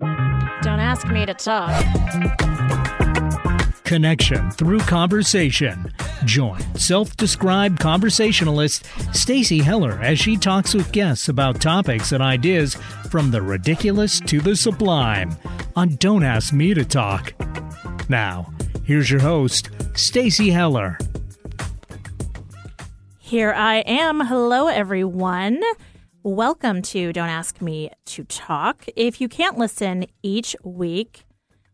Don't ask me to talk. Connection through conversation. Join self-described conversationalist Stacy Heller as she talks with guests about topics and ideas from the ridiculous to the sublime on Don't Ask Me to Talk. Now, here's your host, Stacy Heller. Here I am. Hello, everyone. Welcome to Don't Ask Me to Talk. If you can't listen each week,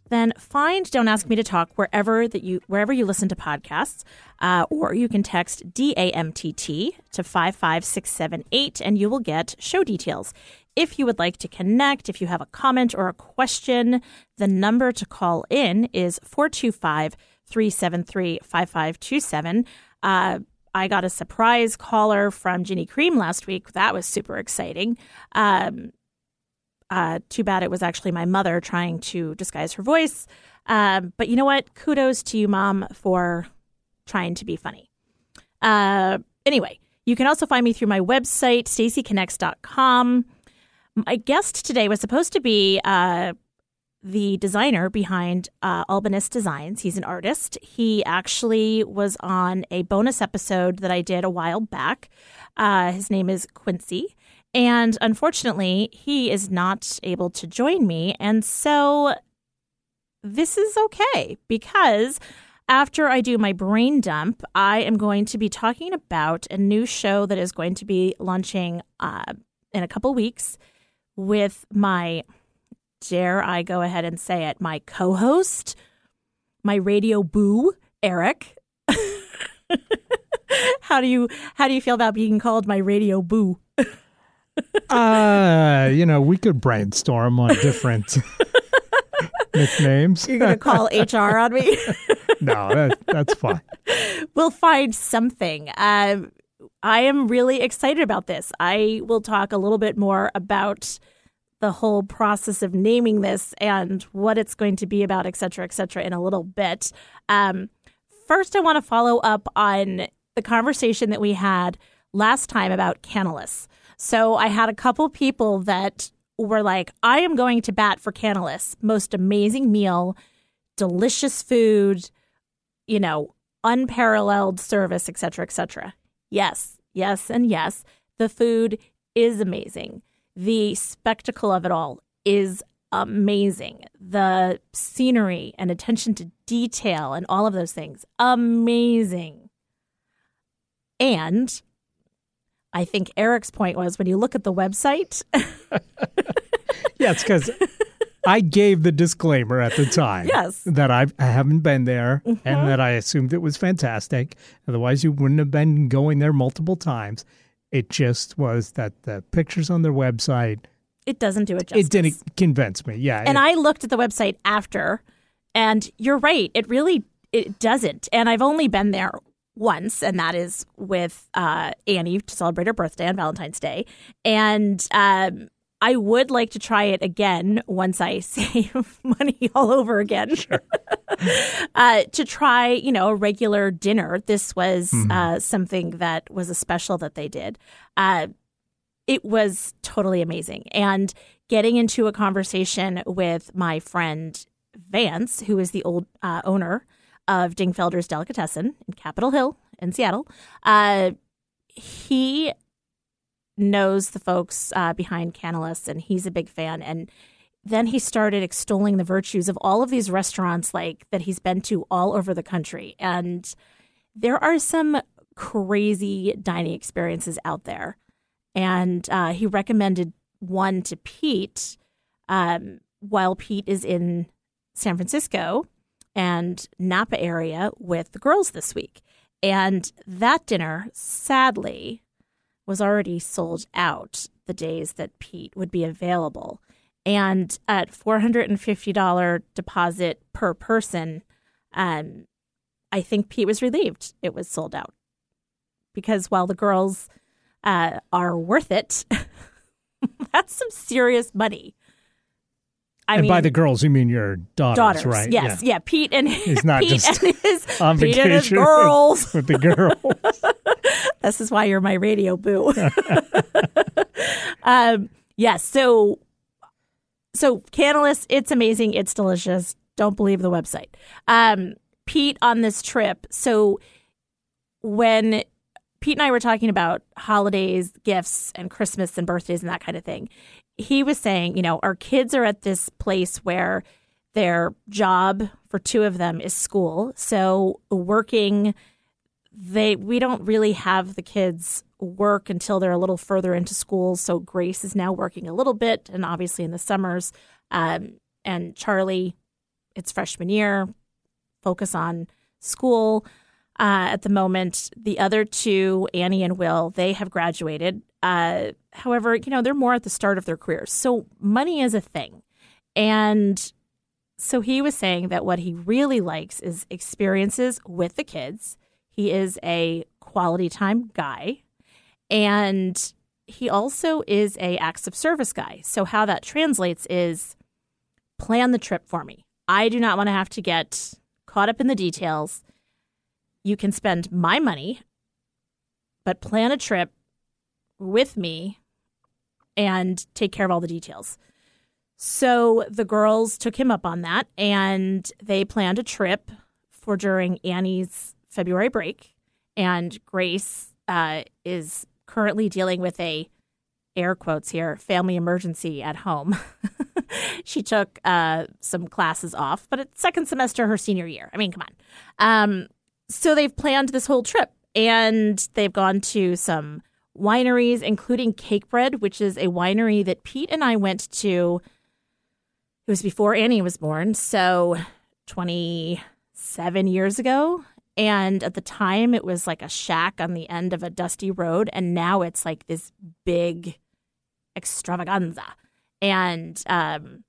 then find Don't Ask Me to Talk wherever that you wherever you listen to podcasts, uh, or you can text DAMTT to 55678 and you will get show details. If you would like to connect, if you have a comment or a question, the number to call in is 425 373 5527. I got a surprise caller from Ginny Cream last week. That was super exciting. Um, uh, too bad it was actually my mother trying to disguise her voice. Um, but you know what? Kudos to you, mom, for trying to be funny. Uh, anyway, you can also find me through my website, stacyconnects.com. My guest today was supposed to be uh, the designer behind uh, Designs. He's an artist. He actually was on a bonus episode that I did a while back. Uh, his name is Quincy. And unfortunately, he is not able to join me. And so this is okay because after I do my brain dump, I am going to be talking about a new show that is going to be launching uh, in a couple weeks with my, dare I go ahead and say it, my co host, my radio boo, Eric. how do you how do you feel about being called my radio boo? uh, you know, we could brainstorm on different nicknames. You're going to call HR on me? no, that, that's fine. We'll find something. Uh, I am really excited about this. I will talk a little bit more about the whole process of naming this and what it's going to be about, et cetera, et cetera, in a little bit. Um, first, I want to follow up on the conversation that we had last time about Canlis. So I had a couple people that were like, I am going to bat for Canlis. Most amazing meal, delicious food, you know, unparalleled service, etc., etc. Yes, yes, and yes. The food is amazing. The spectacle of it all is amazing. The scenery and attention to detail and all of those things, amazing. And I think Eric's point was when you look at the website. yeah, it's because I gave the disclaimer at the time. Yes. That I've, I haven't been there mm-hmm. and that I assumed it was fantastic. Otherwise, you wouldn't have been going there multiple times. It just was that the pictures on their website. It doesn't do it justice. It didn't convince me. Yeah. And it, I looked at the website after, and you're right. It really it doesn't. And I've only been there once, and that is with uh, Annie to celebrate her birthday on Valentine's Day. And um, I would like to try it again once I save money all over again. Sure. uh, to try, you know, a regular dinner. This was mm-hmm. uh, something that was a special that they did. Uh, it was totally amazing. And getting into a conversation with my friend Vance, who is the old uh, owner of Dingfelder's Delicatessen in Capitol Hill in Seattle. Uh, he knows the folks uh, behind Canlis, and he's a big fan. And then he started extolling the virtues of all of these restaurants, like that he's been to all over the country. And there are some crazy dining experiences out there. And uh, he recommended one to Pete um, while Pete is in San Francisco and Napa area with the girls this week. And that dinner, sadly, was already sold out the days that Pete would be available. And at $450 deposit per person, um, I think Pete was relieved it was sold out. Because while the girls uh, are worth it, that's some serious money. I and mean, by the girls, you mean your daughters, daughters right? Yes, yeah. yeah. Pete and he's not Pete just and his, on Pete vacation and his girls with the girls. this is why you're my radio boo. um, yes. Yeah, so so Canlis, it's amazing. It's delicious. Don't believe the website. Um, Pete on this trip. So when Pete and I were talking about holidays, gifts, and Christmas and birthdays and that kind of thing, he was saying, you know, our kids are at this place where their job for two of them is school. So working, they we don't really have the kids work until they're a little further into school. So Grace is now working a little bit, and obviously in the summers. Um, and Charlie, it's freshman year, focus on school. Uh, at the moment, the other two, Annie and Will, they have graduated. Uh, however, you know, they're more at the start of their careers. So money is a thing. And so he was saying that what he really likes is experiences with the kids. He is a quality time guy. And he also is a acts of service guy. So how that translates is plan the trip for me. I do not want to have to get caught up in the details. You can spend my money, but plan a trip with me and take care of all the details. So the girls took him up on that and they planned a trip for during Annie's February break. And Grace uh, is currently dealing with a air quotes here family emergency at home. she took uh, some classes off, but it's second semester her senior year. I mean, come on. Um, so they've planned this whole trip and they've gone to some wineries, including Cakebread, which is a winery that Pete and I went to. It was before Annie was born, so 27 years ago. And at the time, it was like a shack on the end of a dusty road. And now it's like this big extravaganza. And um,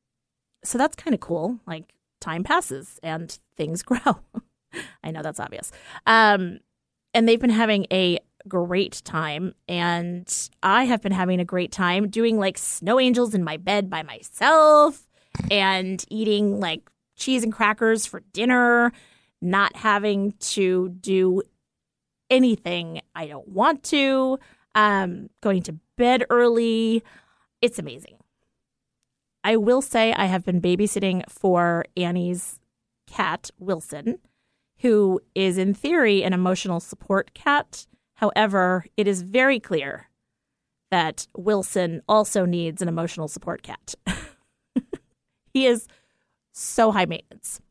so that's kind of cool. Like time passes and things grow. I know that's obvious. Um, and they've been having a great time. And I have been having a great time doing like snow angels in my bed by myself and eating like cheese and crackers for dinner not having to do anything I don't want to, um, going to bed early. It's amazing. I will say I have been babysitting for Annie's cat, Wilson, who is in theory an emotional support cat. However, it is very clear that Wilson also needs an emotional support cat. he is so high maintenance,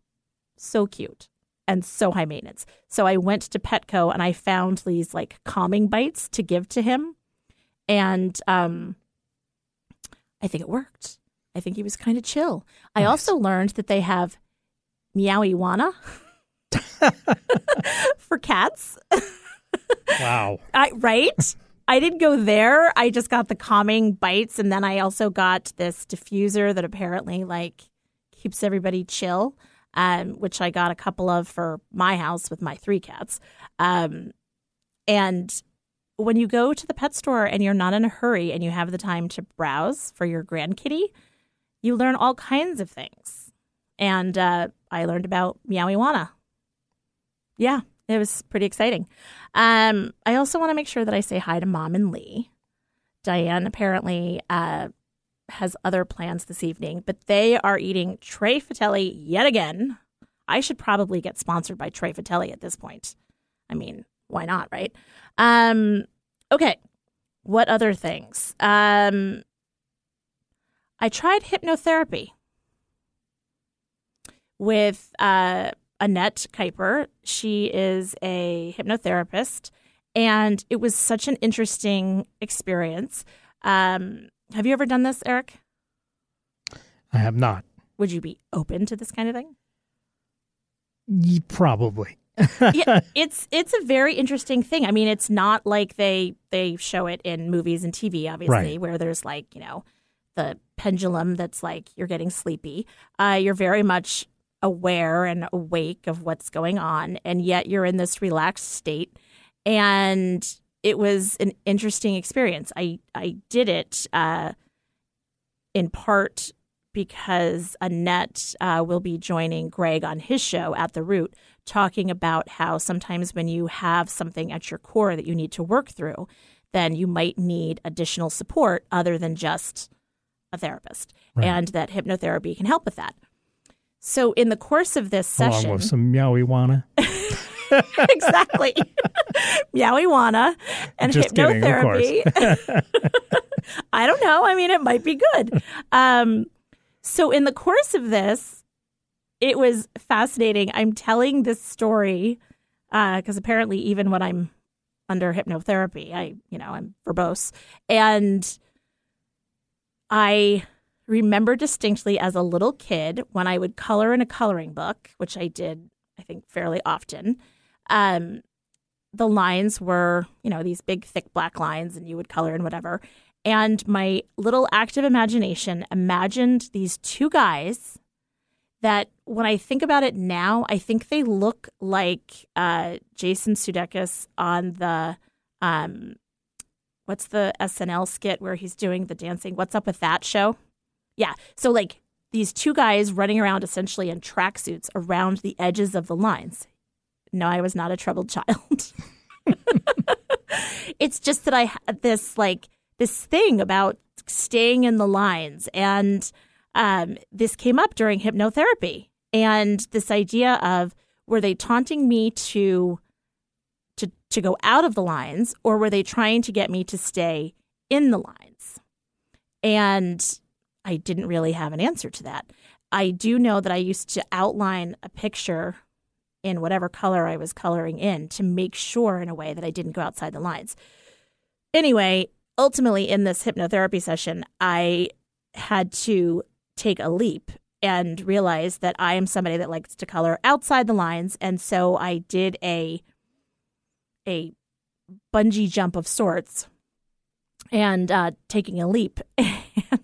so cute and so high maintenance. So I went to Petco and I found these like calming bites to give to him. And um, I think it worked. I think he was kind of chill. Nice. I also learned that they have Meowijuana for cats. wow. I, right? I didn't go there. I just got the calming bites. And then I also got this diffuser that apparently like keeps everybody chill um, which I got a couple of for my house with my three cats. Um, and when you go to the pet store and you're not in a hurry and you have the time to browse for your grandkitty, you learn all kinds of things. And uh, I learned about Meowijuana. Yeah, it was pretty exciting. Um, I also want to make sure that I say hi to Mom and Lee. Diane apparently uh, has other plans this evening, but they are eating Trey Fratelli yet again. I should probably get sponsored by Trey Fratelli at this point. I mean, why not, right? Um, okay. What other things? Um, I tried hypnotherapy with uh, Annette Kuiper. She is a hypnotherapist, and it was such an interesting experience. Um, have you ever done this, Eric? I have not. Would you be open to this kind of thing? Probably. yeah, it's it's a very interesting thing. I mean, it's not like they they show it in movies and TV, obviously, right. where there's like you know the pendulum that's like you're getting sleepy. Uh, you're very much aware and awake of what's going on, and yet you're in this relaxed state. And it was an interesting experience. I I did it uh, in part because Annette uh, will be joining Greg on his show at the Root, talking about how sometimes when you have something at your core that you need to work through, then you might need additional support other than just a therapist right. and that hypnotherapy can help with that. So in the course of this session, along with some meowie exactly, meowie and Just hypnotherapy. Kidding, I don't know. I mean, it might be good. Um, so in the course of this, it was fascinating. I'm telling this story because uh, apparently, even when I'm under hypnotherapy, I, you know, I'm verbose, and I remember distinctly as a little kid when I would color in a coloring book, which I did, I think, fairly often. Um, the lines were, you know, these big, thick black lines, and you would color in whatever. And my little active imagination imagined these two guys that when I think about it now, I think they look like uh, Jason Sudeikis on the um, what's the SNL skit where he's doing the dancing? What's up with that show? Yeah, so like these two guys running around essentially in tracksuits around the edges of the lines. No, I was not a troubled child. it's just that I had this like this thing about staying in the lines and um, this came up during hypnotherapy and this idea of were they taunting me to to to go out of the lines or were they trying to get me to stay in the lines and i didn't really have an answer to that i do know that i used to outline a picture in whatever color i was coloring in to make sure in a way that i didn't go outside the lines anyway ultimately in this hypnotherapy session i had to take a leap and realize that I am somebody that likes to color outside the lines, and so I did a a bungee jump of sorts and uh, taking a leap.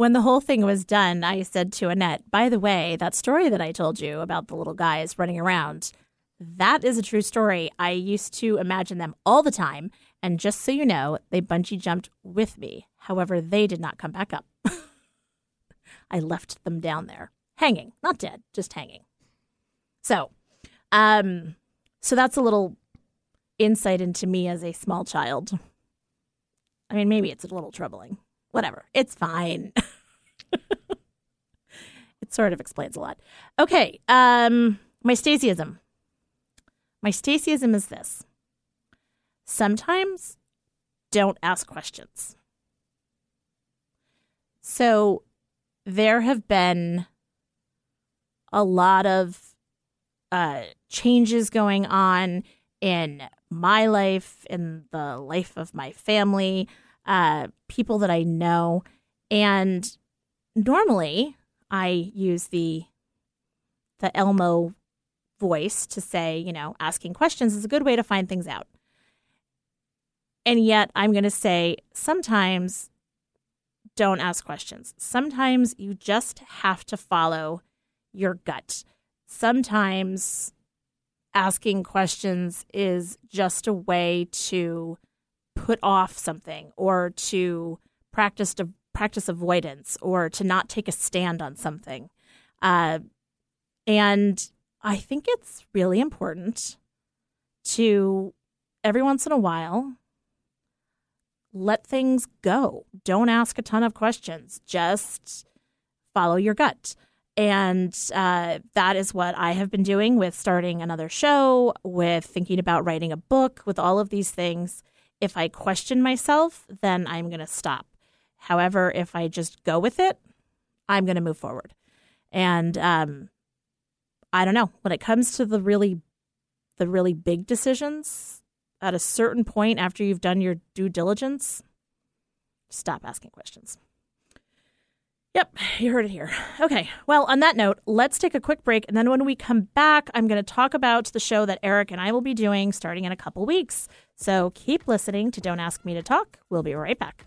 when the whole thing was done, I said to Annette, "By the way, that story that I told you about the little guys running around." That is a true story. I used to imagine them all the time. And just so you know, they bungee jumped with me. However, they did not come back up. I left them down there, hanging, not dead, just hanging. So, um, so that's a little insight into me as a small child. I mean, maybe it's a little troubling. Whatever, it's fine. it sort of explains a lot. Okay, um, my Stacyism. My Stacyism is this. Sometimes don't ask questions. So there have been a lot of uh, changes going on in my life, in the life of my family, uh, people that I know. And normally I use the the Elmo voice to say, you know, asking questions is a good way to find things out. And yet I'm going to say sometimes don't ask questions. Sometimes you just have to follow your gut. Sometimes asking questions is just a way to put off something or to practice to practice avoidance or to not take a stand on something. Uh, and I think it's really important to every once in a while let things go. Don't ask a ton of questions. Just follow your gut. And uh, that is what I have been doing with starting another show, with thinking about writing a book, with all of these things. If I question myself, then I'm going to stop. However, if I just go with it, I'm going to move forward. And um, I don't know when it comes to the really, the really big decisions at a certain point after you've done your due diligence, stop asking questions. Yep, you heard it here. Okay, well, on that note, let's take a quick break. And then when we come back, I'm going to talk about the show that Eric and I will be doing starting in a couple weeks. So keep listening to Don't Ask Me to Talk. We'll be right back.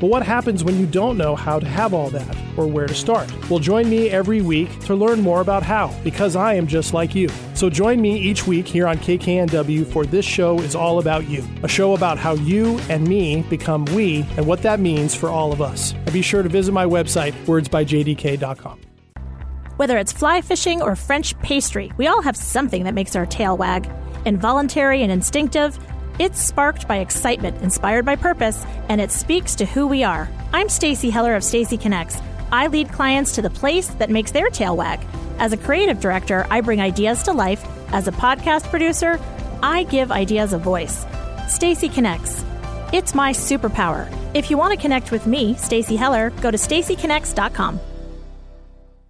But what happens when you don't know how to have all that or where to start? Well, join me every week to learn more about how, because I am just like you. So join me each week here on KKNW for This Show is All About You, a show about how you and me become we and what that means for all of us. And be sure to visit my website, wordsbyjdk.com. Whether it's fly fishing or French pastry, we all have something that makes our tail wag. Involuntary and instinctive, it's sparked by excitement, inspired by purpose, and it speaks to who we are. I'm Stacy Heller of Stacy Connects. I lead clients to the place that makes their tail wag. As a creative director, I bring ideas to life. As a podcast producer, I give ideas a voice. Stacy Connects. It's my superpower. If you want to connect with me, Stacy Heller, go to stacyconnects.com.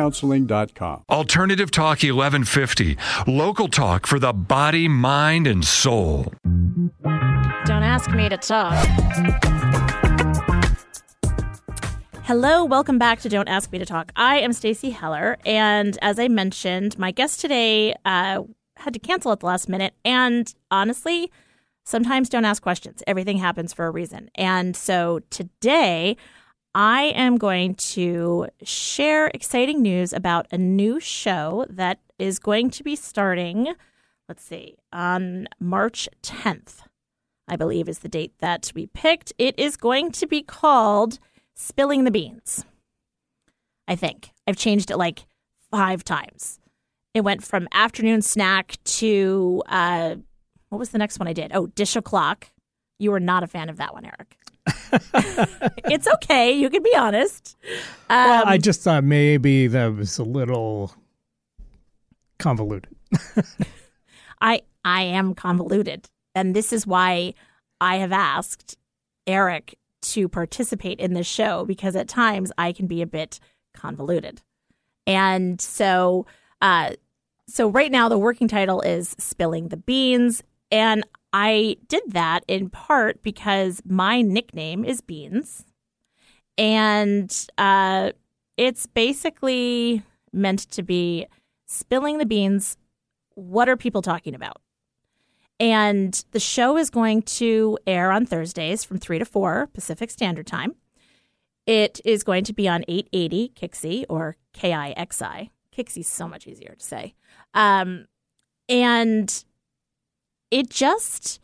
counseling.com. Alternative Talk 1150, local talk for the body, mind, and soul. Don't ask me to talk. Hello, welcome back to Don't Ask Me to Talk. I am Stacy Heller, and as I mentioned, my guest today uh, had to cancel at the last minute. And honestly, sometimes don't ask questions. Everything happens for a reason. And so today, I am going to share exciting news about a new show that is going to be starting, let's see, on March 10th, I believe is the date that we picked. It is going to be called Spilling the Beans. I think. I've changed it like five times. It went from afternoon snack to, uh, what was the next one I did? Oh, Dish O'Clock. You were not a fan of that one, Eric. it's okay. You can be honest. Um, well, I just thought maybe that was a little convoluted. I I am convoluted, and this is why I have asked Eric to participate in this show because at times I can be a bit convoluted, and so uh, so right now the working title is spilling the beans, and I did that in part because my nickname is Beans. And uh, it's basically meant to be spilling the beans. What are people talking about? And the show is going to air on Thursdays from 3 to 4 Pacific Standard Time. It is going to be on 880 Kixi or KIXI. Kixi is so much easier to say. Um, and it just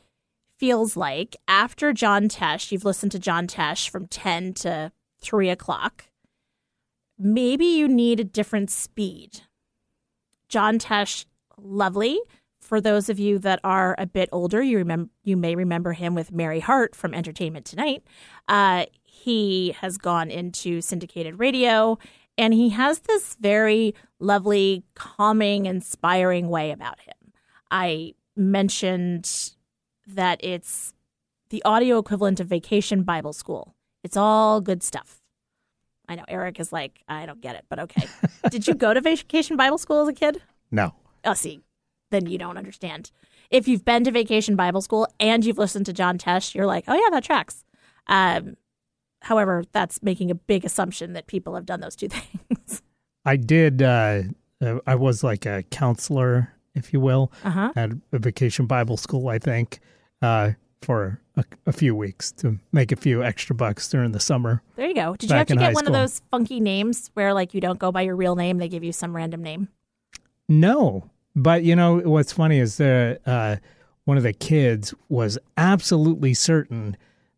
feels like after John Tesh, you've listened to John Tesh from 10 to 3 o'clock, maybe you need a different speed. John Tesh, lovely. For those of you that are a bit older, you remember you may remember him with Mary Hart from Entertainment Tonight. Uh, he has gone into syndicated radio, and he has this very lovely, calming, inspiring way about him. I mentioned that it's the audio equivalent of Vacation Bible School. It's all good stuff. I know Eric is like, I don't get it, but okay. Did you go to Vacation Bible School as a kid? No. Oh, see, then you don't understand. If you've been to Vacation Bible School and you've listened to John Tesh, you're like, oh yeah, that tracks. Um, however, that's making a big assumption that people have done those two things. I did. Uh, I was like a counselor if you will, uh-huh. at a vacation Bible school, I think, uh, for a, a, few weeks to make a few extra bucks during the summer. There you go. Did you have to get one school. of those funky names where, like, you don't go by your real name, they give you some random name? No. But, you know, what's funny is that uh, one of the kids was absolutely certain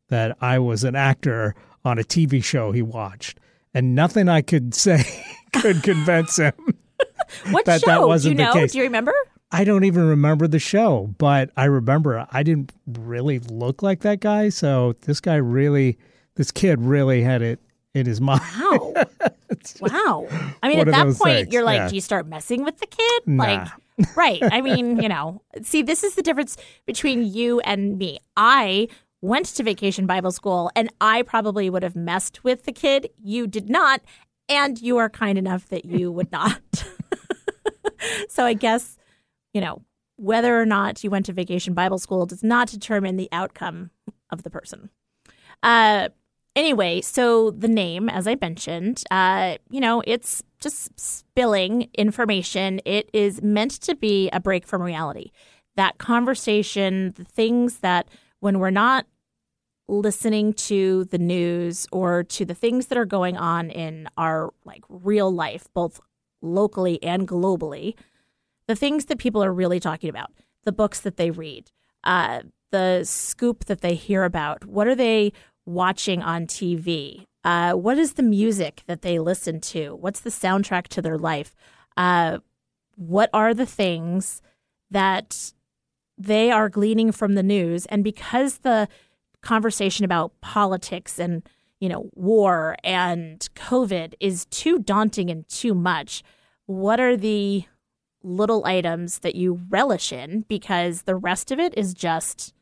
that I was an actor on a TV show he watched. And nothing I could say could convince him. what that show? That wasn't Do you know? Case. Do you remember? I don't even remember the show, but I remember I didn't really look like that guy. So this guy really, this kid really had it in his mind. Wow. wow. I mean, at that point, things. you're like, yeah. do you start messing with the kid? Nah. Like, right. I mean, you know, see, this is the difference between you and me. I went to vacation Bible school, and I probably would have messed with the kid. You did not, and you are kind enough that you would not. so I guess, you know, whether or not you went to vacation Bible school does not determine the outcome of the person. Uh, anyway, so the name, as I mentioned, uh, you know, it's just spilling information. It is meant to be a break from reality. That conversation, the things that when we're not listening to the news or to the things that are going on in our like real life, both locally and globally, the things that people are really talking about, the books that they read, uh, the scoop that they hear about, what are they watching on TV? Uh, what is the music that they listen to? What's the soundtrack to their life? Uh, what are the things that they are gleaning from the news? And because the conversation about politics and you know war and COVID is too daunting and too much, what are the little items that you relish in? Because the rest of it is just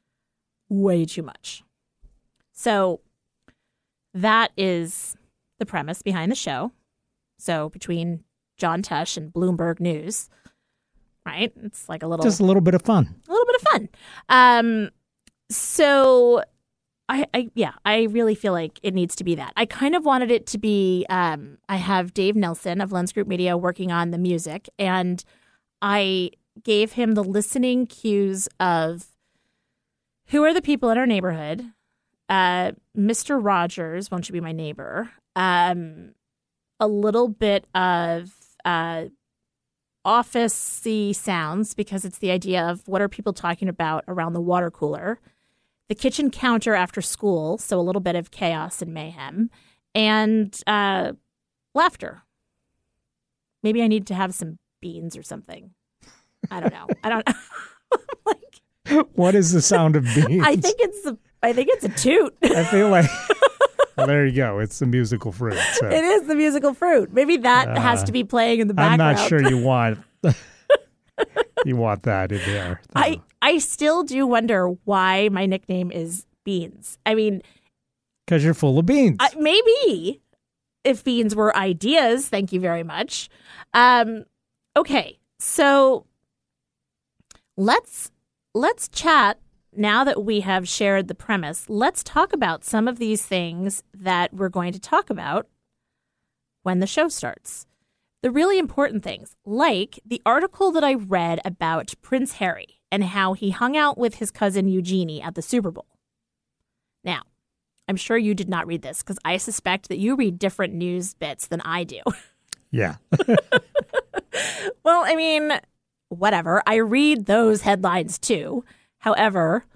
way too much. So that is the premise behind the show. So between John Tesh and Bloomberg News, right? It's like a little Just a little bit of fun. a little bit of fun. Um, so I, I, yeah, I really feel like it needs to be that. I kind of wanted it to be. Um, I have Dave Nelson of Lens Group Media working on the music, and I gave him the listening cues of who are the people in our neighborhood. Uh, Mr. Rogers, won't you be my neighbor? Um, a little bit of uh, officey sounds because it's the idea of what are people talking about around the water cooler, the kitchen counter after school, so a little bit of chaos and mayhem, and uh, laughter. Maybe I need to have some beans or something. I don't know. I don't. like What is the sound of beans? I think it's a. I think it's a toot. I feel like. well, there you go. It's the musical fruit. So. It is the musical fruit. Maybe that has to be playing in the background. I'm not sure you want you want that in there. I I still do wonder why my nickname is Beans. I mean, because you're full of beans. I, maybe if beans were ideas, thank you very much. Um, okay, so let's let's chat now that we have shared the premise. Let's talk about some of these things that we're going to talk about when the show starts. The really important things, like the article that I read about Prince Harry and how he hung out with his cousin Eugenie at the Super Bowl. Now, I'm sure you did not read this because I suspect that you read different news bits than I do. yeah. well, I mean, whatever. I read those headlines too. However,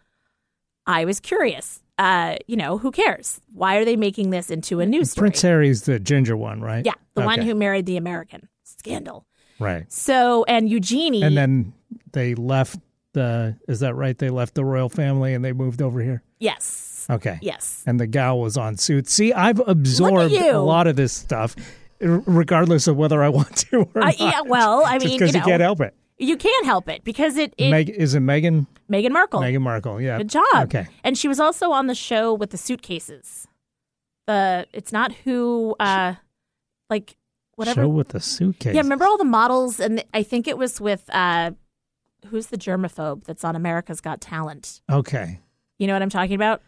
I was curious. Uh, you know, who cares? Why are they making this into a news story? Prince Harry's the ginger one, right? Yeah, the one who married the American. Scandal. Right. So, and Eugenie. And then they left the is that right? They left the royal family and they moved over here. yes. Okay. Yes. And the gal was on suits. See, I've absorbed a lot of this stuff, regardless of whether I want to or I, not. yeah, well, I mean, because you you, can't help it. You can't help it because it, it Meg, is it Megan? Meghan Markle. Meghan Markle. Yeah. Good job. Okay. And she was also on the show with the suitcases. The it's not who uh like whatever Show with the suitcase. Yeah, remember all the models and I think it was with uh who's the germaphobe that's on America's Got Talent. Okay. You know what I'm talking about?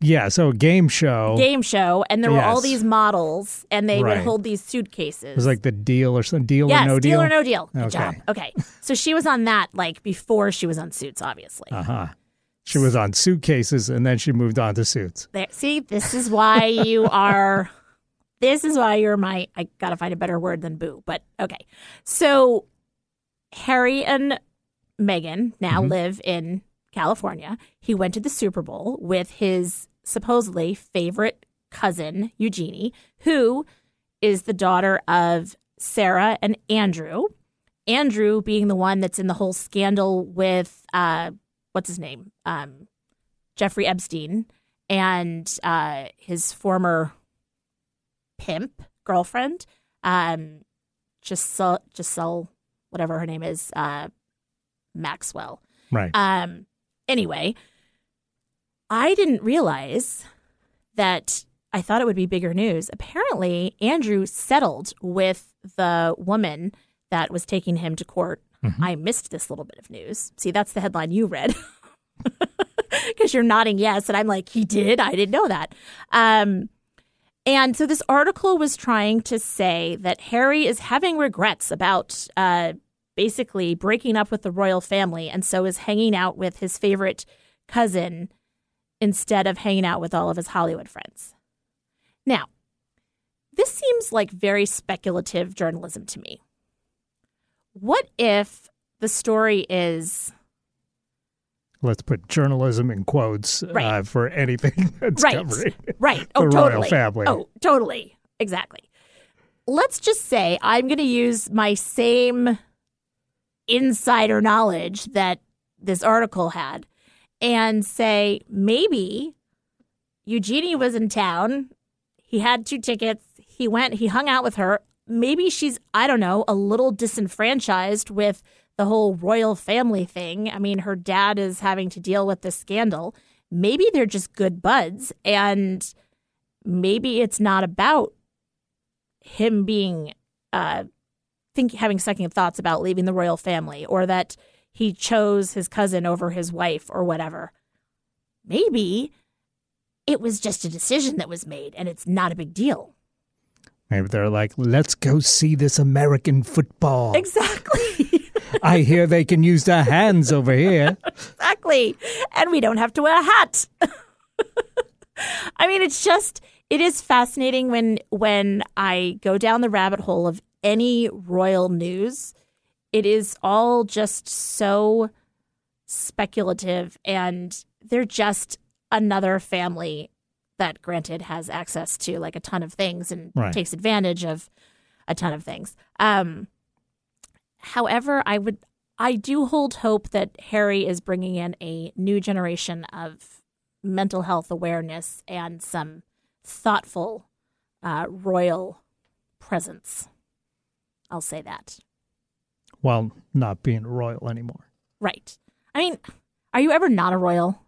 Yeah. So a game show. Game show and there were all these models and they Right. would hold these suitcases. It was like the deal or some deal yes, or no deal or no deal. Good Okay. job. Okay. So she was on that like before she was on Suits, obviously. Uh huh. She was on suitcases and then she moved on to suits. There, see, this is why you are. This is why you're my. I gotta find a better word than boo, but okay. So Harry and Meghan now live in California. He went to the Super Bowl with his supposedly favorite cousin Eugenie, who is the daughter of Sarah and Andrew. Andrew being the one that's in the whole scandal with uh, what's his name, um, Jeffrey Epstein, and uh, his former pimp girlfriend, um, Giselle, Giselle, whatever her name is, uh, Maxwell. Right. Um, anyway, I didn't realize that I thought it would be bigger news. Apparently, Andrew settled with the woman that was taking him to court. I missed this little bit of news. See, that's the headline you read. Because you're nodding yes. And I'm like, he did? I didn't know that. Um, and so this article was trying to say that Harry is having regrets about uh, basically breaking up with the royal family and so is hanging out with his favorite cousin instead of hanging out with all of his Hollywood friends. Now, this seems like very speculative journalism to me. What if the story is Let's put journalism in quotes uh, for anything that's right? covering Right. Oh, the royal totally. family. Oh, totally. Exactly. Let's just say I'm going to use my same insider knowledge that this article had and say maybe Eugenie was in town. He had two tickets. He went, he hung out with her. Maybe she's, I don't know, a little disenfranchised with the whole royal family thing. I mean, her dad is having to deal with this scandal. Maybe they're just good buds and maybe it's not about him being uh think having second thoughts about leaving the royal family or that he chose his cousin over his wife or whatever. Maybe it was just a decision that was made and it's not a big deal. Maybe they're like, let's go see this American football. Exactly. I hear they can use their hands over here. exactly. And we don't have to wear a hat. I mean, it's just it is fascinating when when I go down the rabbit hole of any royal news. It is all just so speculative and they're just another family that granted has access to like a ton of things and Right. takes advantage of a ton of things. Um however, I would I do hold hope that Harry is bringing in a new generation of mental health awareness and some thoughtful uh, royal presence. I'll say that. While not being royal anymore. Right. I mean, are you ever not a royal?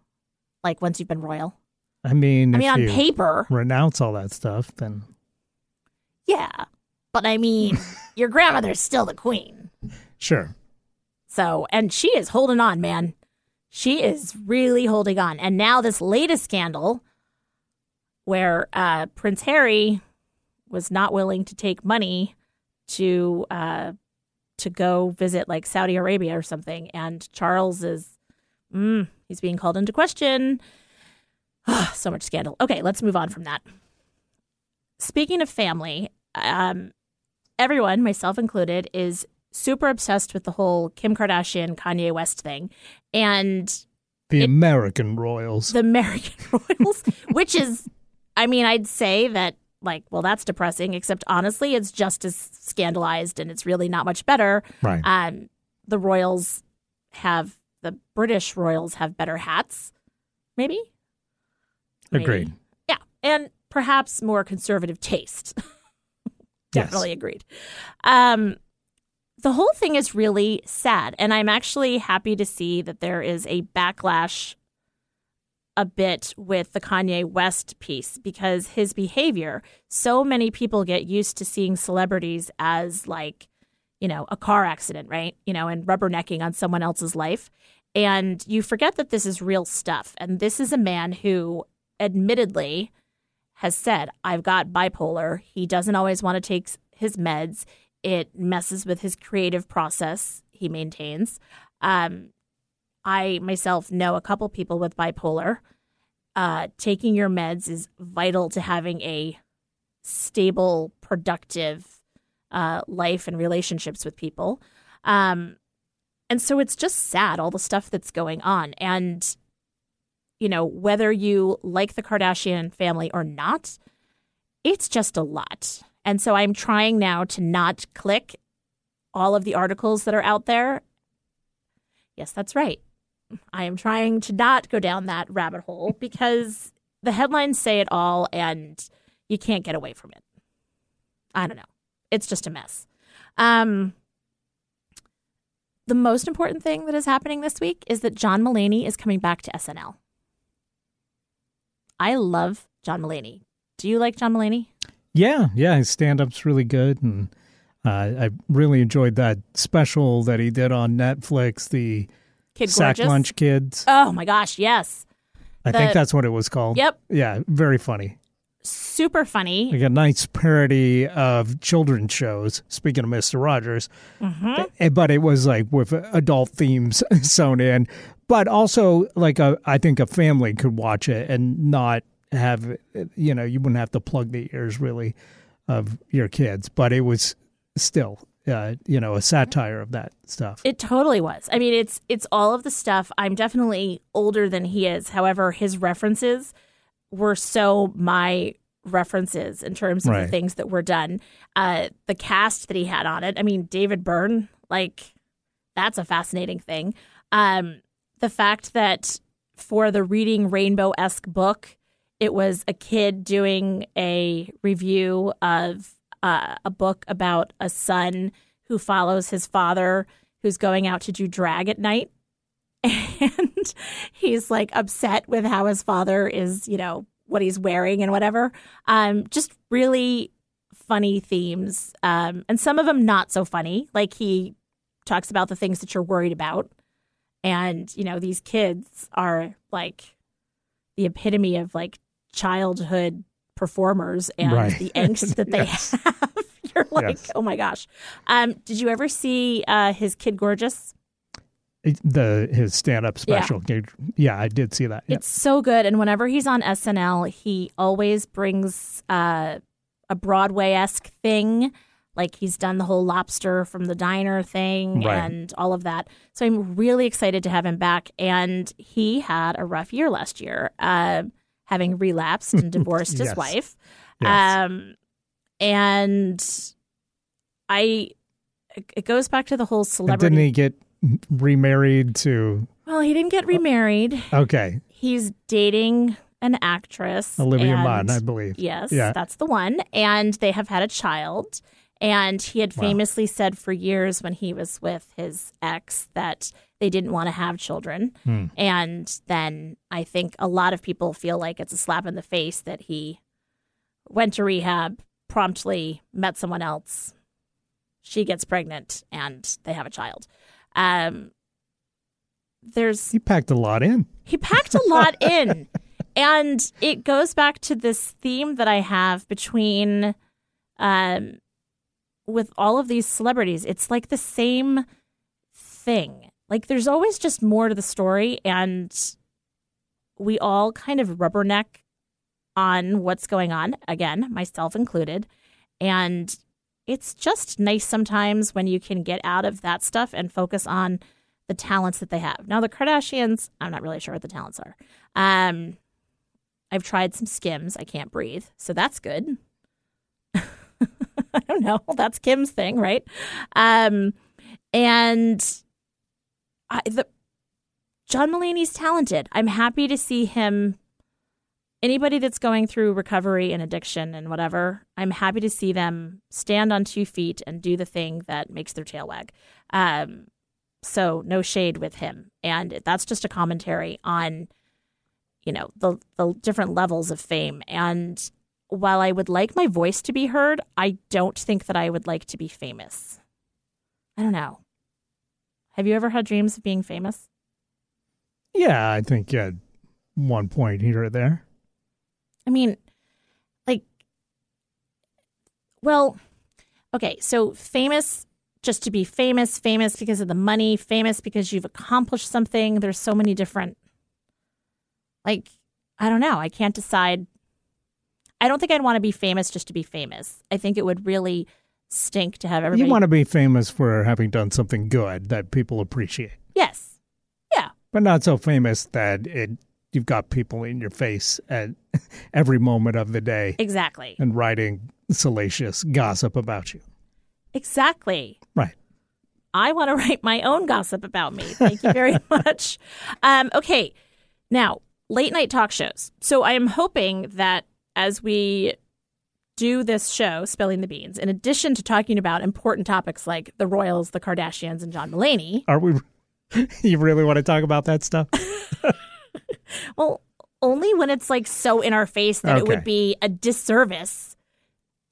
Like once you've been royal? I mean, I if mean, on you paper, renounce all that stuff, then yeah. But I mean, your grandmother's still the queen. sure. So, and she is holding on, man. She is really holding on. And now this latest scandal where uh, Prince Harry was not willing to take money to uh, to go visit like Saudi Arabia or something, and Charles is mm, he's being called into question. so much scandal. Okay, let's move on from that. Speaking of family, um, everyone, myself included, is super obsessed with the whole Kim Kardashian Kanye West thing, and The It- American royals. the American royals, which is, I mean, I'd say that, like, well, that's depressing, except honestly, it's just as scandalized and it's really not much better. right. Um, the royals have, the British royals have better hats, maybe? Maybe. Agreed. Yeah. And perhaps more conservative taste. Yes. Definitely agreed. Um, the whole thing is really sad. And I'm actually happy to see that there is a backlash a bit with the Kanye West piece because his behavior, so many people get used to seeing celebrities as like, you know, a car accident, right? You know, and rubbernecking on someone else's life. And you forget that this is real stuff. And this is a man who admittedly has said, I've got bipolar. He doesn't always want to take his meds. It messes with his creative process, he maintains. Um, I myself know a couple people with bipolar. Uh, taking your meds is vital to having a stable, productive uh, life and relationships with people. Um, and so it's just sad, all the stuff that's going on. And you know, whether you like the Kardashian family or not, it's just a lot. And so I'm trying now to not click all of the articles that are out there. Yes, that's right. I am trying to not go down that rabbit hole because the headlines say it all and you can't get away from it. I don't know. It's just a mess. Um, the most important thing that is happening this week is that John Mulaney is coming back to SNL. I love John Mulaney. Do you like John Mulaney? Yeah, yeah, his stand up's really good. And uh, I really enjoyed that special that he did on Netflix, the Kid Sack Gorgeous. Lunch Kids. Oh my gosh, yes. I the- think that's what it was called. Yep. Yeah, very funny. Super funny. Like a nice parody of children's shows. Speaking of Mister Rogers, Mm-hmm. Eh, but it was like with adult themes sewn in. But also, like a, I think a family could watch it and not have, you know, you wouldn't have to plug the ears really of your kids. But it was still, uh, you know, a satire of that stuff. It totally was. I mean, it's it's all of the stuff. I'm definitely older than he is. However, his references were so my references in terms of the things that were done. Uh, the cast that he had on it. I mean, David Byrne, like that's a fascinating thing. Um, the fact that for the reading rainbow esque book, it was a kid doing a review of uh, a book about a son who follows his father who's going out to do drag at night. And he's like upset with how his father is, you know, what he's wearing and whatever. Um, just really funny themes. Um, and some of them not so funny. Like he talks about the things that you're worried about. And, you know, these kids are like the epitome of like childhood performers and Right. the angst that they Yes. have. You're like, Yes. oh my gosh. Um, did you ever see uh, his Kid Gorgeous? The his stand up special. Yeah. I did see that. Yeah. It's so good. And whenever he's on SNL, he always brings uh, a Broadway esque thing. Like he's done the whole lobster from the diner thing Right. and all of that. So I'm really excited to have him back. And he had a rough year last year, uh, having relapsed and divorced his wife. Yes. Um, and I, it goes back to the whole And celebrity. didn't he get remarried to? well, he didn't get remarried. Okay, He's dating an actress, Olivia and- Munn, I believe. Yes, Yeah. that's the one. And they have had a child. And he had Wow. famously said for years when he was with his ex that they didn't want to have children. Hmm. And then I think a lot of people feel like it's a slap in the face that he went to rehab, promptly met someone else. She gets pregnant and they have a child. Um, there's He packed a lot in. he packed a lot in. And it goes back to this theme that I have between um with all of these celebrities. It's like the same thing. Like there's always just more to the story and we all kind of rubberneck on what's going on, again, myself included. And it's just nice sometimes when you can get out of that stuff and focus on the talents that they have. Now, the Kardashians, I'm not really sure what the talents are. Um, I've tried some Skims. I can't breathe, so that's good. I don't know. That's Kim's thing, right? Um, and I, the John Mulaney's talented. I'm happy to see him. Anybody that's going through recovery and addiction and whatever, I'm happy to see them stand on two feet and do the thing that makes their tail wag. Um, so no shade with him, and that's just a commentary on, you know, the the different levels of fame. And while I would like my voice to be heard, I don't think that I would like to be famous. I don't know. Have you ever had dreams of being famous? Yeah, I think at one point here or there. I mean, like, well, okay, so famous just to be famous, famous because of the money, famous because you've accomplished something. There's so many different, like, I don't know. I can't decide. I don't think I'd want to be famous just to be famous. I think it would really stink to have everybody. You want to be famous for having done something good that people appreciate, yes, yeah, but not so famous that it you've got people in your face at every moment of the day exactly, and writing salacious gossip about you. exactly. Right. I want to write my own gossip about me. Thank you very much. Um, okay, now late night talk shows. So I am hoping that as we do this show, Spilling the Beans, in addition to talking about important topics like the Royals, the Kardashians, and John Mulaney, Are we? You really want to talk about that stuff? well, only when it's like so in our face that it would be a disservice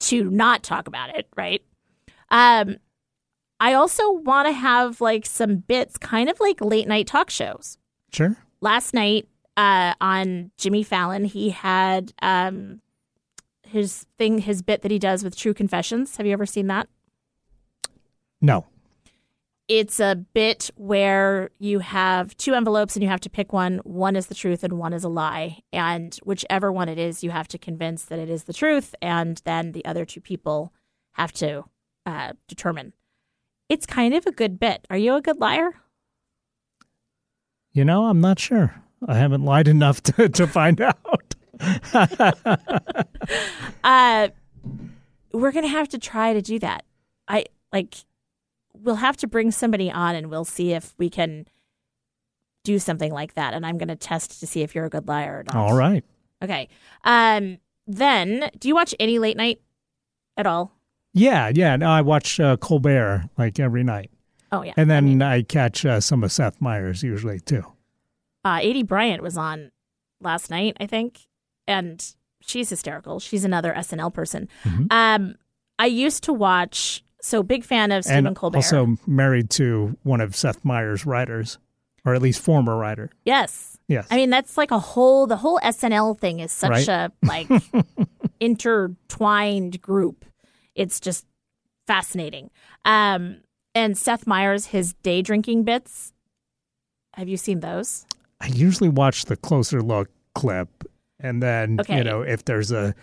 to not talk about it, right? Um, I also want to have like some bits, kind of like late night talk shows. Sure. Last night uh, on Jimmy Fallon, he had um, his thing, his bit that he does with True Confessions. Have you ever seen that? No. It's a bit where you have two envelopes and you have to pick one. One is the truth and one is a lie. And whichever one it is, you have to convince that it is the truth. And then the other two people have to uh, determine. It's kind of a good bit. Are you a good liar? You know, I'm not sure. I haven't lied enough to, to find out. Uh, we're gonna have to try to do that. I like. We'll have to bring somebody on, and we'll see if we can do something like that. And I'm gonna test to see if you're a good liar or not. All right. Okay. Um. Then, do you watch any late night at all? Yeah, yeah. No, I watch uh, Colbert like every night, Oh yeah. and I then mean, I catch uh, some of Seth Meyers usually too. Uh, Aidy Bryant was on last night, I think, and she's hysterical. She's another SNL person. Mhm. Um. I used to watch. So big fan of Stephen and Colbert. also married to one of Seth Meyers' writers, or at least former writer. yes. Yes. I mean, that's like a whole the whole SNL thing is such Right. a like intertwined group. It's just fascinating. Um and Seth Meyers, his day drinking bits. Have you seen those? I usually watch the closer look clip, and then Okay. you know if there's a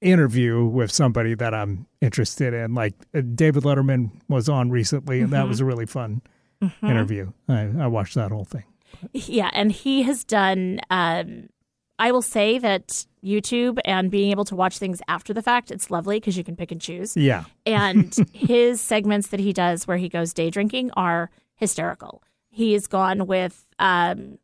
interview with somebody that I'm interested in, like uh, David Letterman was on recently, and Mm-hmm. that was a really fun interview. I, I watched that whole thing. Yeah, and he has done um I will say that YouTube and being able to watch things after the fact, it's lovely because you can pick and choose. Yeah, and his segments that he does where he goes day drinking are hysterical. He has gone with um,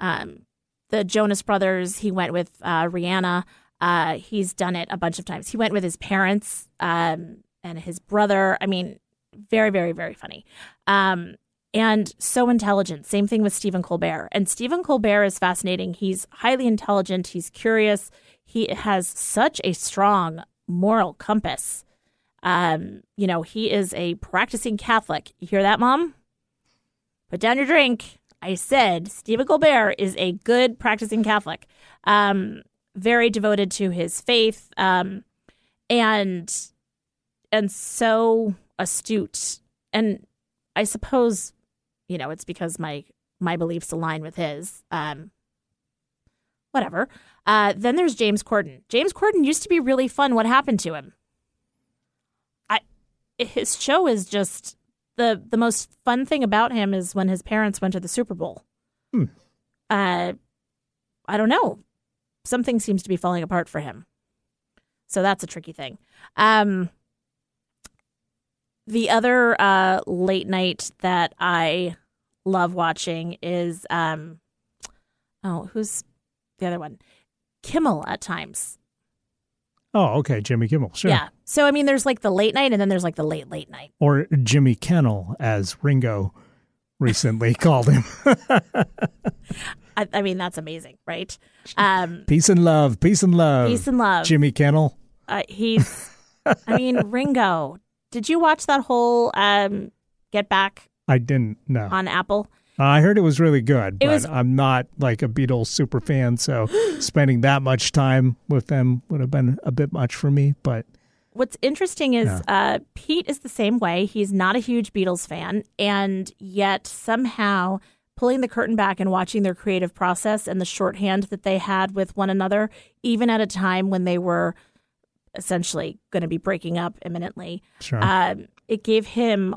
um, the Jonas Brothers. He went with uh, Rihanna. Uh, he's done it a bunch of times. He went with his parents um, and his brother. I mean, very, very, very funny. Um, and so intelligent. Same thing with Stephen Colbert. And Stephen Colbert is fascinating. He's highly intelligent. He's curious. He has such a strong moral compass. Um, you know, he is a practicing Catholic. You hear that, Mom? Put down your drink. I said Stephen Colbert is a good practicing Catholic. Um, very devoted to his faith. Um, and and so astute. And I suppose, you know, it's because my my beliefs align with his. Um, whatever. Uh, then there's James Corden. James Corden used to be really fun. What happened to him? I his show is just the the most fun thing about him is when his parents went to the Super Bowl. Hmm. Uh, I don't know. Something seems to be falling apart for him. So that's a tricky thing. Um, the other uh, late night that I love watching is um, oh, who's the other one? Kimmel at times. Oh, okay, Jimmy Kimmel, sure. Yeah. So I mean, there's like the late night, and then there's like the late late night. Or Jimmy Kennel, as Ringo recently called him. I, I mean, that's amazing, right? Um, peace and love, peace and love. peace and love. Jimmy Kennel. Uh, he's. I mean, Ringo. Did you watch that whole um, Get Back I didn't know. on Apple? I heard it was really good, It but was- I'm not like a Beatles super fan, so spending that much time with them would have been a bit much for me. But What's interesting is Yeah. uh, Pete is the same way. He's not a huge Beatles fan, and yet somehow pulling the curtain back and watching their creative process and the shorthand that they had with one another, even at a time when they were essentially going to be breaking up imminently, sure, um, it gave him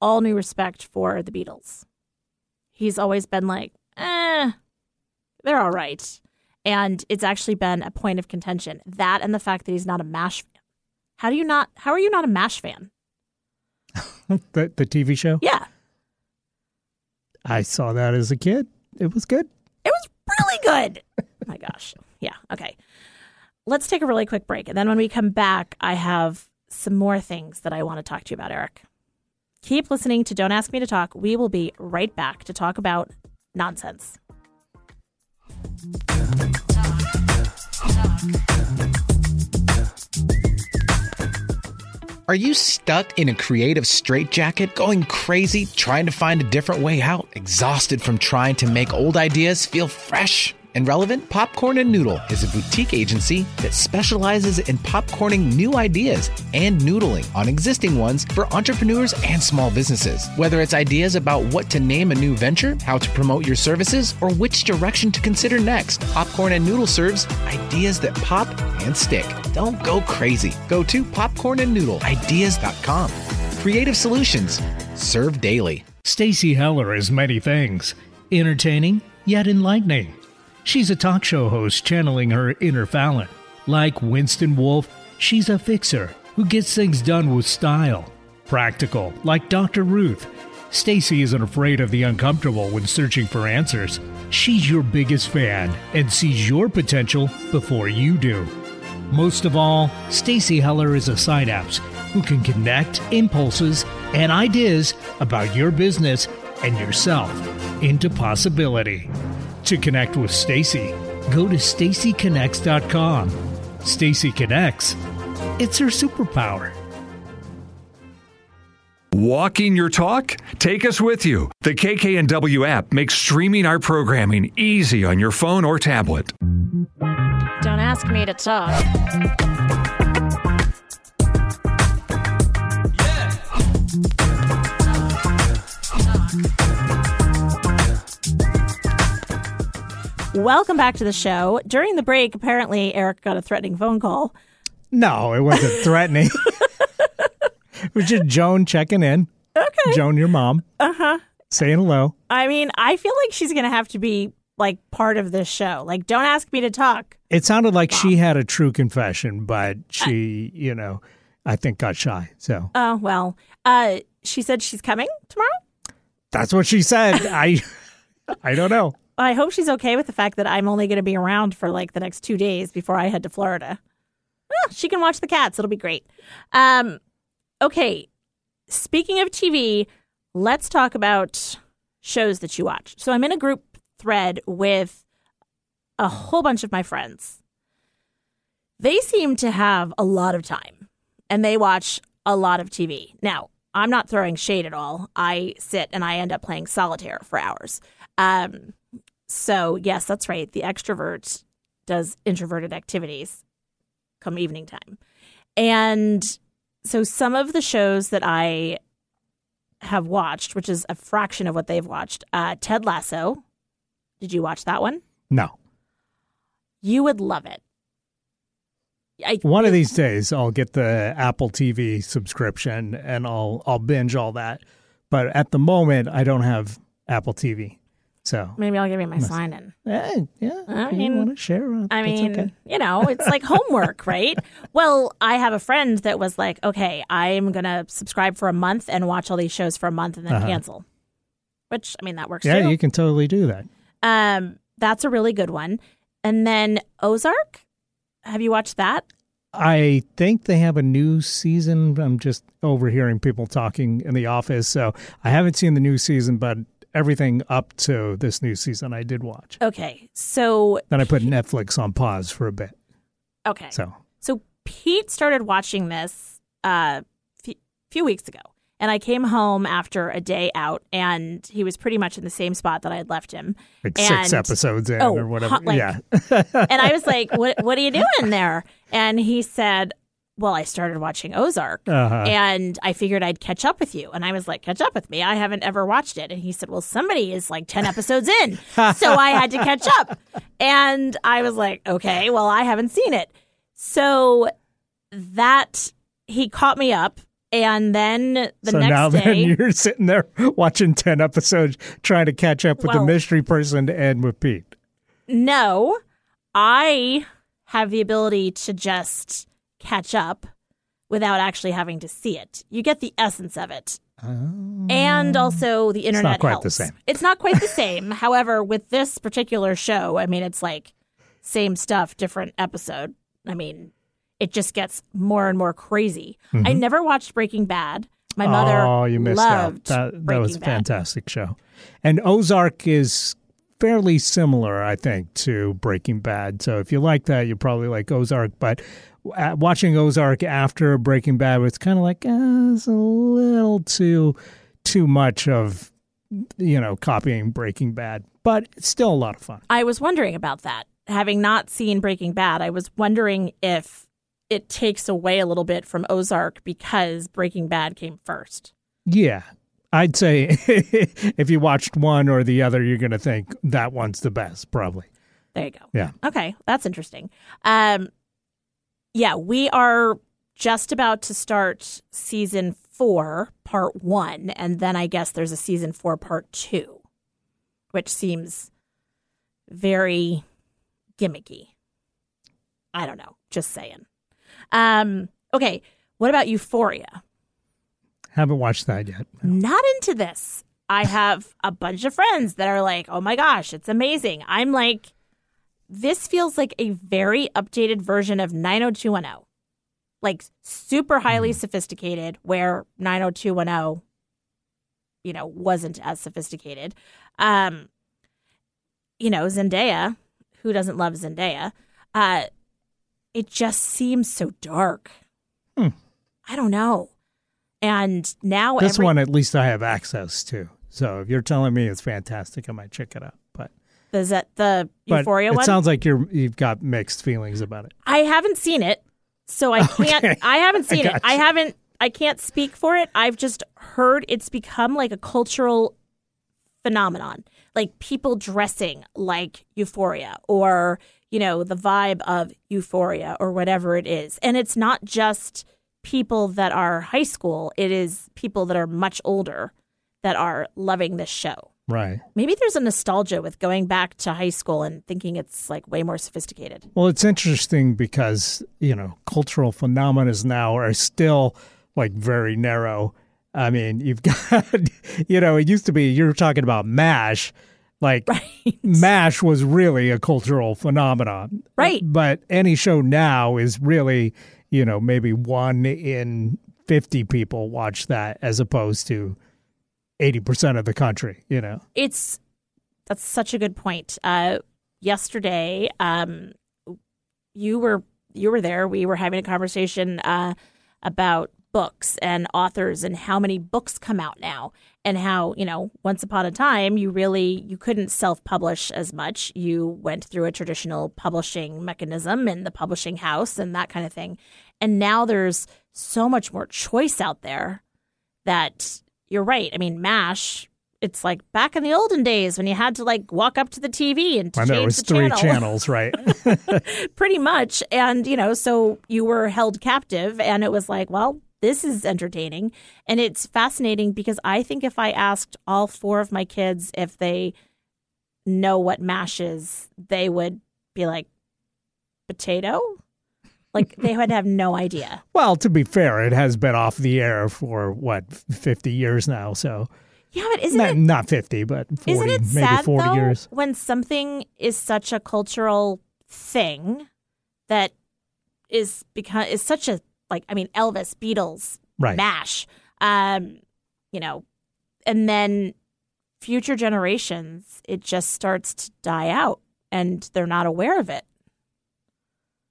all new respect for the Beatles. He's always been like, eh, they're all right. And it's actually been a point of contention. That and the fact that he's not a MASH fan. How do you not, how are you not a MASH fan? the the TV show. Yeah, I saw that as a kid. It was good. it was really good. oh my gosh. Yeah, okay. Let's take a really quick break. And then when we come back, I have some more things that I want to talk to you about, Eric. Keep listening to Don't Ask Me to Talk. We will be right back to talk about nonsense. Are you stuck in a creative straitjacket, going crazy, trying to find a different way out, exhausted from trying to make old ideas feel fresh? And relevant, Popcorn and Noodle is a boutique agency that specializes in popcorning new ideas and noodling on existing ones for entrepreneurs and small businesses. Whether it's ideas about what to name a new venture, how to promote your services, or which direction to consider next, Popcorn and Noodle serves ideas that pop and stick. Don't go crazy. Go to popcornandnoodleideas.com. Creative solutions served daily. Stacy Heller is many things entertaining, yet enlightening. She's a talk show host channeling her inner Fallon. Like Winston Wolfe, she's a fixer who gets things done with style. Practical, like Dr. Ruth. Stacy isn't afraid of the uncomfortable when searching for answers. She's your biggest fan and sees your potential before you do. Most of all, Stacy Heller is a synapse who can connect impulses and ideas about your business and yourself into possibility. To connect with Stacy, go to stacyconnects.com. Stacy Connects. It's her superpower. Walking your talk? Take us with you. The KKNW app makes streaming our programming easy on your phone or tablet. Don't ask me to talk. Welcome back to the show. During the break, apparently Eric got a threatening phone call. No, it wasn't threatening. it was just Joan checking in. Okay. Joan, your mom. Uh huh. Saying hello. I mean, I feel like she's going to have to be like part of this show. Like, don't ask me to talk. It sounded like she had a true confession, but she, you know, I think got shy. So Oh, well. Uh, she said she's coming tomorrow. that's what she said. I I don't know. I hope she's okay with the fact that I'm only going to be around for like the next two days before I head to Florida. Well, she can watch the cats. It'll be great. Um, okay. Speaking of TV, let's talk about shows that you watch. So I'm in a group thread with a whole bunch of my friends. They seem to have a lot of time and they watch a lot of TV. Now, I'm not throwing shade at all. I sit and I end up playing solitaire for hours. Um, so, yes, that's right. The extrovert does introverted activities come evening time. And so, some of the shows that I have watched, which is a fraction of what they've watched, uh, Ted Lasso. Did you watch that one? No. You would love it. I, One of these days I'll get the Apple TV subscription and I'll I'll binge all that. But at the moment I don't have Apple TV. So maybe I'll give you my sign in. eh, yeah, I mean- want to share? uh, I mean, okay. you know, it's like homework, right? Well, I have a friend that was like, okay, I'm going to subscribe for a month and watch all these shows for a month and then cancel. Which, I mean, that works Uh-huh. yeah, too. you can totally do that. Um, that's a really good one. And then Ozark. Have you watched that? I think they have a new season. I'm just overhearing people talking in the office, so I haven't seen the new season, but everything up to this new season I did watch. Okay. So, Then I put Netflix on pause for a bit. okay. So So Pete started watching this a uh, few, few weeks ago, and I came home after a day out, and he was pretty much in the same spot that I had left him. like six episodes in oh, or whatever. like- yeah. and I was like, "What? What are you doing there?" And he said, "Well, I started watching Ozark, Uh-huh. and I figured I'd catch up with you." And I was like, "Catch up with me? I haven't ever watched it." And he said, "Well, somebody is like ten episodes in, so I had to catch up." And I was like, "Okay, well, I haven't seen it." So that he caught me up, and then the so next now day, then you're sitting there watching 10 episodes trying to catch up with the mystery person and with Pete. No, I have the ability to just catch up without actually having to see it. You get the essence of it. And also the internet quite helps. the same. It's not quite the same. However, with this particular show, I mean it's like same stuff, different episode. I mean, it just gets more and more crazy. I never watched Breaking Bad. My mother Mm-hmm. oh, you missed loved out. That, that was a Bad. fantastic show. And Ozark is fairly similar, I think, to Breaking Bad. So if you like that, you probably like Ozark. But watching Ozark after Breaking Bad was kind of like uh, it's a little too too much of you know copying Breaking Bad, but it's still a lot of fun. I was wondering about that. Having not seen Breaking Bad, I was wondering if it takes away a little bit from Ozark because Breaking Bad came first. Yeah. I'd say if you watched one or the other, you're going to think that one's the best, probably. There you go. Yeah. Okay, that's interesting. Um, yeah, we are just about to start season four, part one, and then I guess there's a season four, part two, which seems very gimmicky. I don't know. Just saying. Um, okay, what about Euphoria? Haven't watched that yet. Not into this. I have a bunch of friends that are like, oh my gosh, it's amazing. I'm like, this feels like a very updated version of 90210. Like super highly sophisticated, where 90210, you know, wasn't as sophisticated. Um, you know, Zendaya, who doesn't love Zendaya? Uh, it just seems so dark. Hmm. I don't know. And now This every- one, at least I have access to. So if you're telling me it's fantastic, I might check it out. The Z- the but Euphoria it one. sounds like you're you've got mixed feelings about it. I haven't seen it, so I can't. Okay. I haven't seen it. gotcha. I haven't. I can't speak for it. I've just heard it's become like a cultural phenomenon, like people dressing like Euphoria, or you know the vibe of Euphoria, or whatever it is. And it's not just people that are high school; it is people that are much older that are loving this show. Right. Maybe there's a nostalgia with going back to high school and thinking it's like way more sophisticated. Well, it's interesting because, you know, cultural phenomena now are still like very narrow. I mean, you've got, you know, it used to be, you were talking about MASH. Like, MASH was really a cultural phenomenon. Right. But any show now is really, you know, maybe one in 50 people watch that as opposed to 80% of the country, you know? it's that's such a good point. Uh, yesterday, um, you were you were there. We were having a conversation uh, about books and authors and how many books come out now, and how you know once upon a time you really you couldn't self publish as much. You went through a traditional publishing mechanism and the publishing house and that kind of thing, and now there's so much more choice out there that you're right. I mean, MASH. It's like back in the olden days when you had to like walk up to the TV and I change know it was the three channel. channels, right? Pretty much. And, you know, so you were held captive and it was like, well, this is entertaining. And it's fascinating because I think if I asked all four of my kids if they know what MASH is, they would be like, potato? Like they would have no idea. Well, to be fair, it has been off the air for what fifty years now. So Yeah, but isn't not, it not fifty, but 40, Isn't it maybe sad forty though years. when something is such a cultural thing that is because is such a like I mean Elvis, Beatles, Right. Mash, um, you know, and then future generations it just starts to die out and they're not aware of it.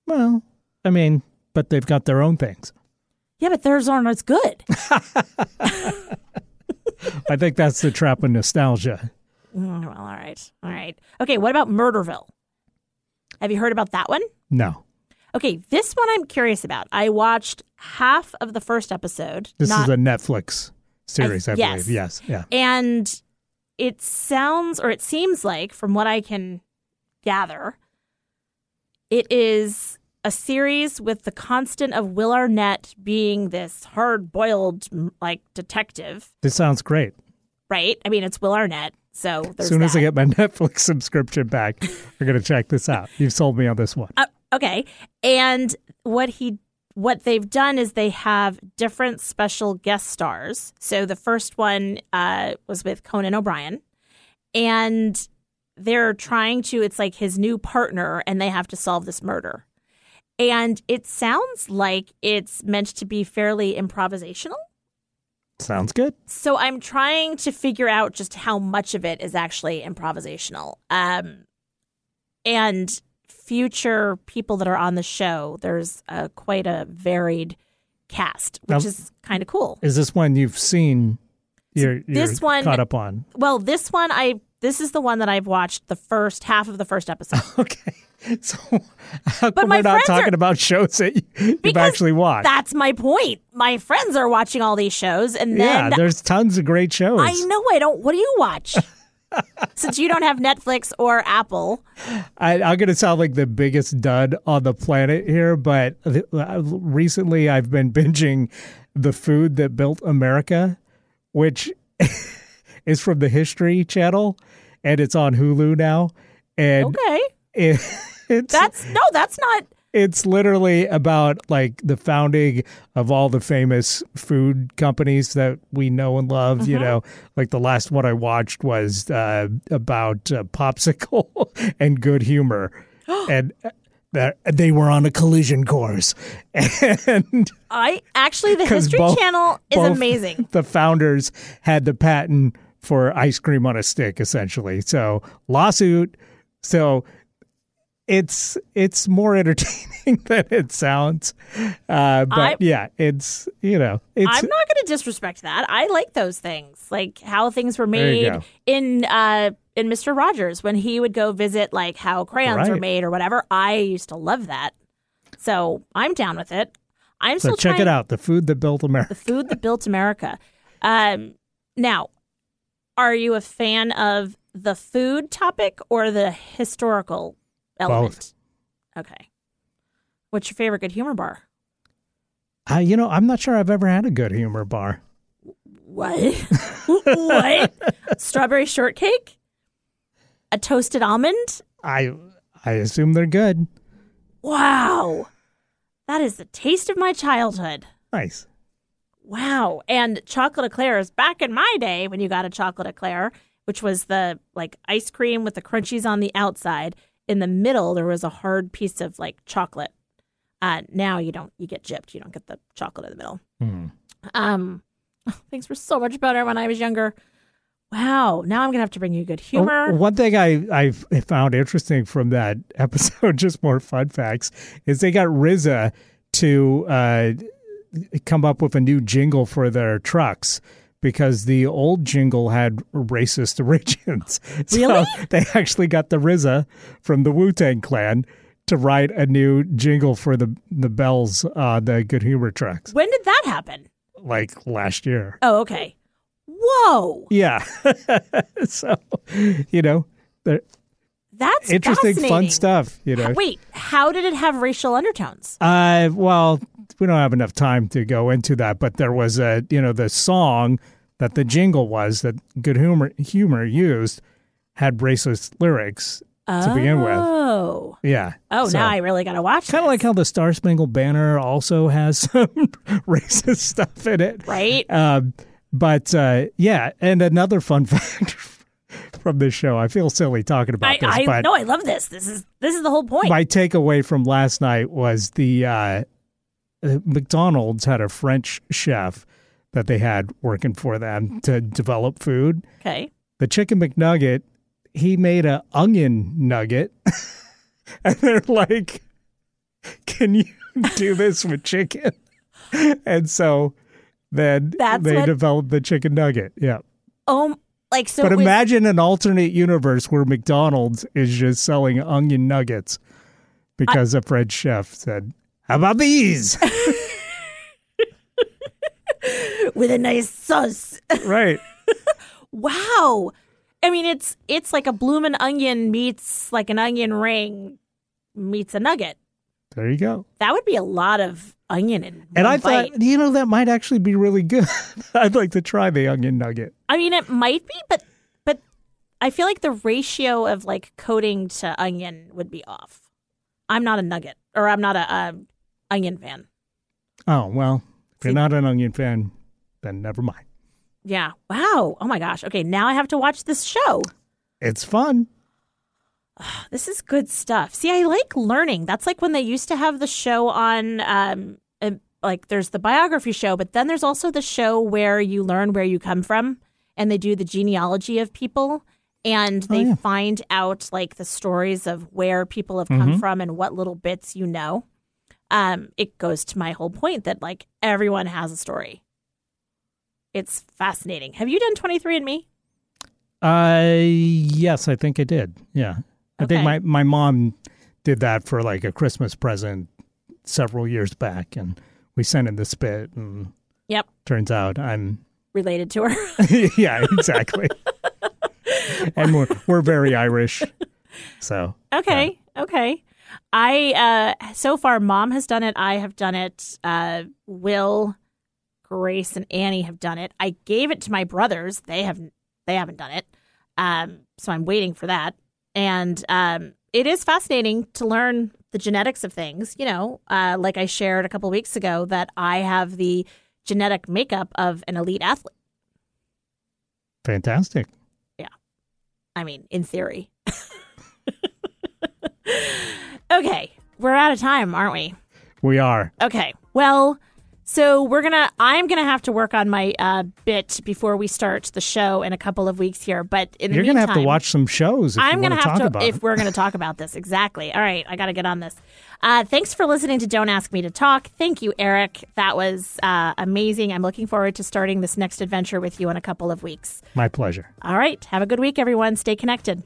Well, I mean, but they've got their own things. Yeah, but theirs aren't as good. I think that's the trap of nostalgia. Mm, well, all right, all right, okay. What about Murderville? Have you heard about that one? No, Okay, this one I'm curious about. I watched half of the first episode. this not- is a Netflix series, I, yes. believe. Yes, yeah. and it sounds or it seems like, from what I can gather, it is a series with the constant of Will Arnett being this hard boiled like detective, This sounds great. right? I mean, it's Will Arnett, so As soon as I get my Netflix subscription back, we're going to check this out. You've sold me on this one. Uh, okay. And what he what they've done is they have different special guest stars. So the first one uh, was with Conan O'Brien, and they're trying to. It's like his new partner, and they have to solve this murder. And it sounds like it's meant to be fairly improvisational. Sounds good. So I'm trying to figure out just how much of it is actually improvisational. Um, and future people that are on the show, there's uh, quite a varied cast, which Now- is kind of cool. Is this one you've seen? You're, you're this one- caught up on. Well, this one I this is the one that I've watched the first half of the first episode. Okay. So how come my we're not talking are- about shows that you- you've actually watched? That's my point. My friends are watching all these shows, and then yeah, there's tons of great shows. I know I don't. What do you watch? Since you don't have Netflix or Apple, I, I'm going to sound like the biggest dud on the planet here, but th- recently I've been binging The Food That Built America, which is from the History Channel, and it's on Hulu now. And okay, it, it's that's no, that's not. it's literally about like the founding of all the famous food companies that we know and love. You know, like the last one I watched was uh, about uh, popsicle and good humor, and that they were on a collision course, and I actually the History both- Channel is amazing. The founders had the patent for ice cream on a stick, essentially. So lawsuit. So it's it's more entertaining than it sounds. Uh, but I- yeah, it's you know it's I'm not going to disrespect that. I like those things, like how things were made in uh, in Mister Rogers when he would go visit like how crayons were made or whatever. I used to love that, so I'm down with it. I'm so still check trying it out. The food that built America. the food that built America. Um, now, are you a fan of the food topic or the historical element? Okay. What's your favorite good humor bar? Uh, you know, I'm not sure I've ever had a good humor bar. What? what? Strawberry shortcake? A toasted almond? I I assume they're good. Wow. That is the taste of my childhood. Nice. Wow. And chocolate eclairs back in my day when you got a chocolate eclair, which was the like ice cream with the crunchies on the outside, in the middle there was a hard piece of like chocolate. Uh now you don't you get gypped. You don't get the chocolate in the middle. Hmm. Um things were so much better when I was younger. Wow. Now I'm gonna have to bring you good humor. Oh, one thing I I found interesting from that episode, just more fun facts, is they got RZA to uh, come up with a new jingle for their trucks because the old jingle had racist origins. So Really? they actually got the RZA from the Wu Tang Clan to write a new jingle for the the bells on the Good Humor tracks. when did that happen? like last year. Oh, okay. Whoa. Yeah, so you know. That's interesting, fun stuff. You know. Wait, how did it have racial undertones? Uh, well, we don't have enough time to go into that, but there was a, you know, the song that the jingle was that Good Humor Humor used had racist lyrics to begin with. Oh. Yeah. Oh, So, now I really got to watch Kind of like how the Star Spangled Banner also has some racist stuff in it. Right? Um, but uh, yeah, and another fun fact from this show. I feel silly talking about I, this, I but no, I love this. This is this is the whole point. my takeaway from last night was the uh, uh, McDonald's had a French chef that they had working for them to develop food. Okay. The chicken McNugget, he made a onion nugget, and they're like, "Can you do this with chicken?" And so then That's they what- developed the chicken nugget. Yeah. Um, like so. but was- imagine an alternate universe where McDonald's is just selling onion nuggets because a French chef said, "How about these?" with a nice sauce. right. wow. I mean, it's it's like a bloomin' onion meets like an onion ring meets a nugget. There you go. That would be a lot of onion in And I thought, bite. you know, that might actually be really good. I'd like to try the onion nugget. I mean, it might be, but but I feel like the ratio of like coating to onion would be off. I'm not a nugget, or I'm not a um, onion fan. Oh, well, if you're not an onion fan, then never mind. Yeah. Wow. Oh my gosh. Okay, now I have to watch this show. It's fun. This is good stuff. See, I like learning. That's like when they used to have the show on um uh, like there's the biography show, but then there's also the show where you learn where you come from and they do the genealogy of people and they yeah. find out like the stories of where people have come from and what little bits you know. Um, it goes to my whole point that like everyone has a story. It's fascinating. Have you done 23andMe? Uh, yes, I think I did. Yeah, I think my my mom did that for like a Christmas present several years back, and we sent in the spit, and Yep. turns out I'm Related to her. yeah, exactly. and we're we're very Irish, so Okay. Okay. I uh so far mom has done it, I have done it, uh Will, Grace and Annie have done it. I gave it to my brothers. They haven't they haven't done it. Um so I'm waiting for that. And um it is fascinating to learn the genetics of things, you know, uh like I shared a couple weeks ago that I have the genetic makeup of an elite athlete. fantastic. Yeah. I mean, in theory. okay, we're out of time, aren't we? We are. Okay. Well, so we're gonna. I'm gonna have to work on my uh, bit before we start the show in a couple of weeks here. But in the You're gonna have to watch some shows if I'm gonna have to if it. we're gonna talk about this exactly. All right, I got to get on this. Uh, thanks for listening to Don't Ask Me to Talk. Thank you, Eric. That was uh, amazing. I'm looking forward to starting this next adventure with you in a couple of weeks. My pleasure. All right, have a good week, everyone. Stay connected.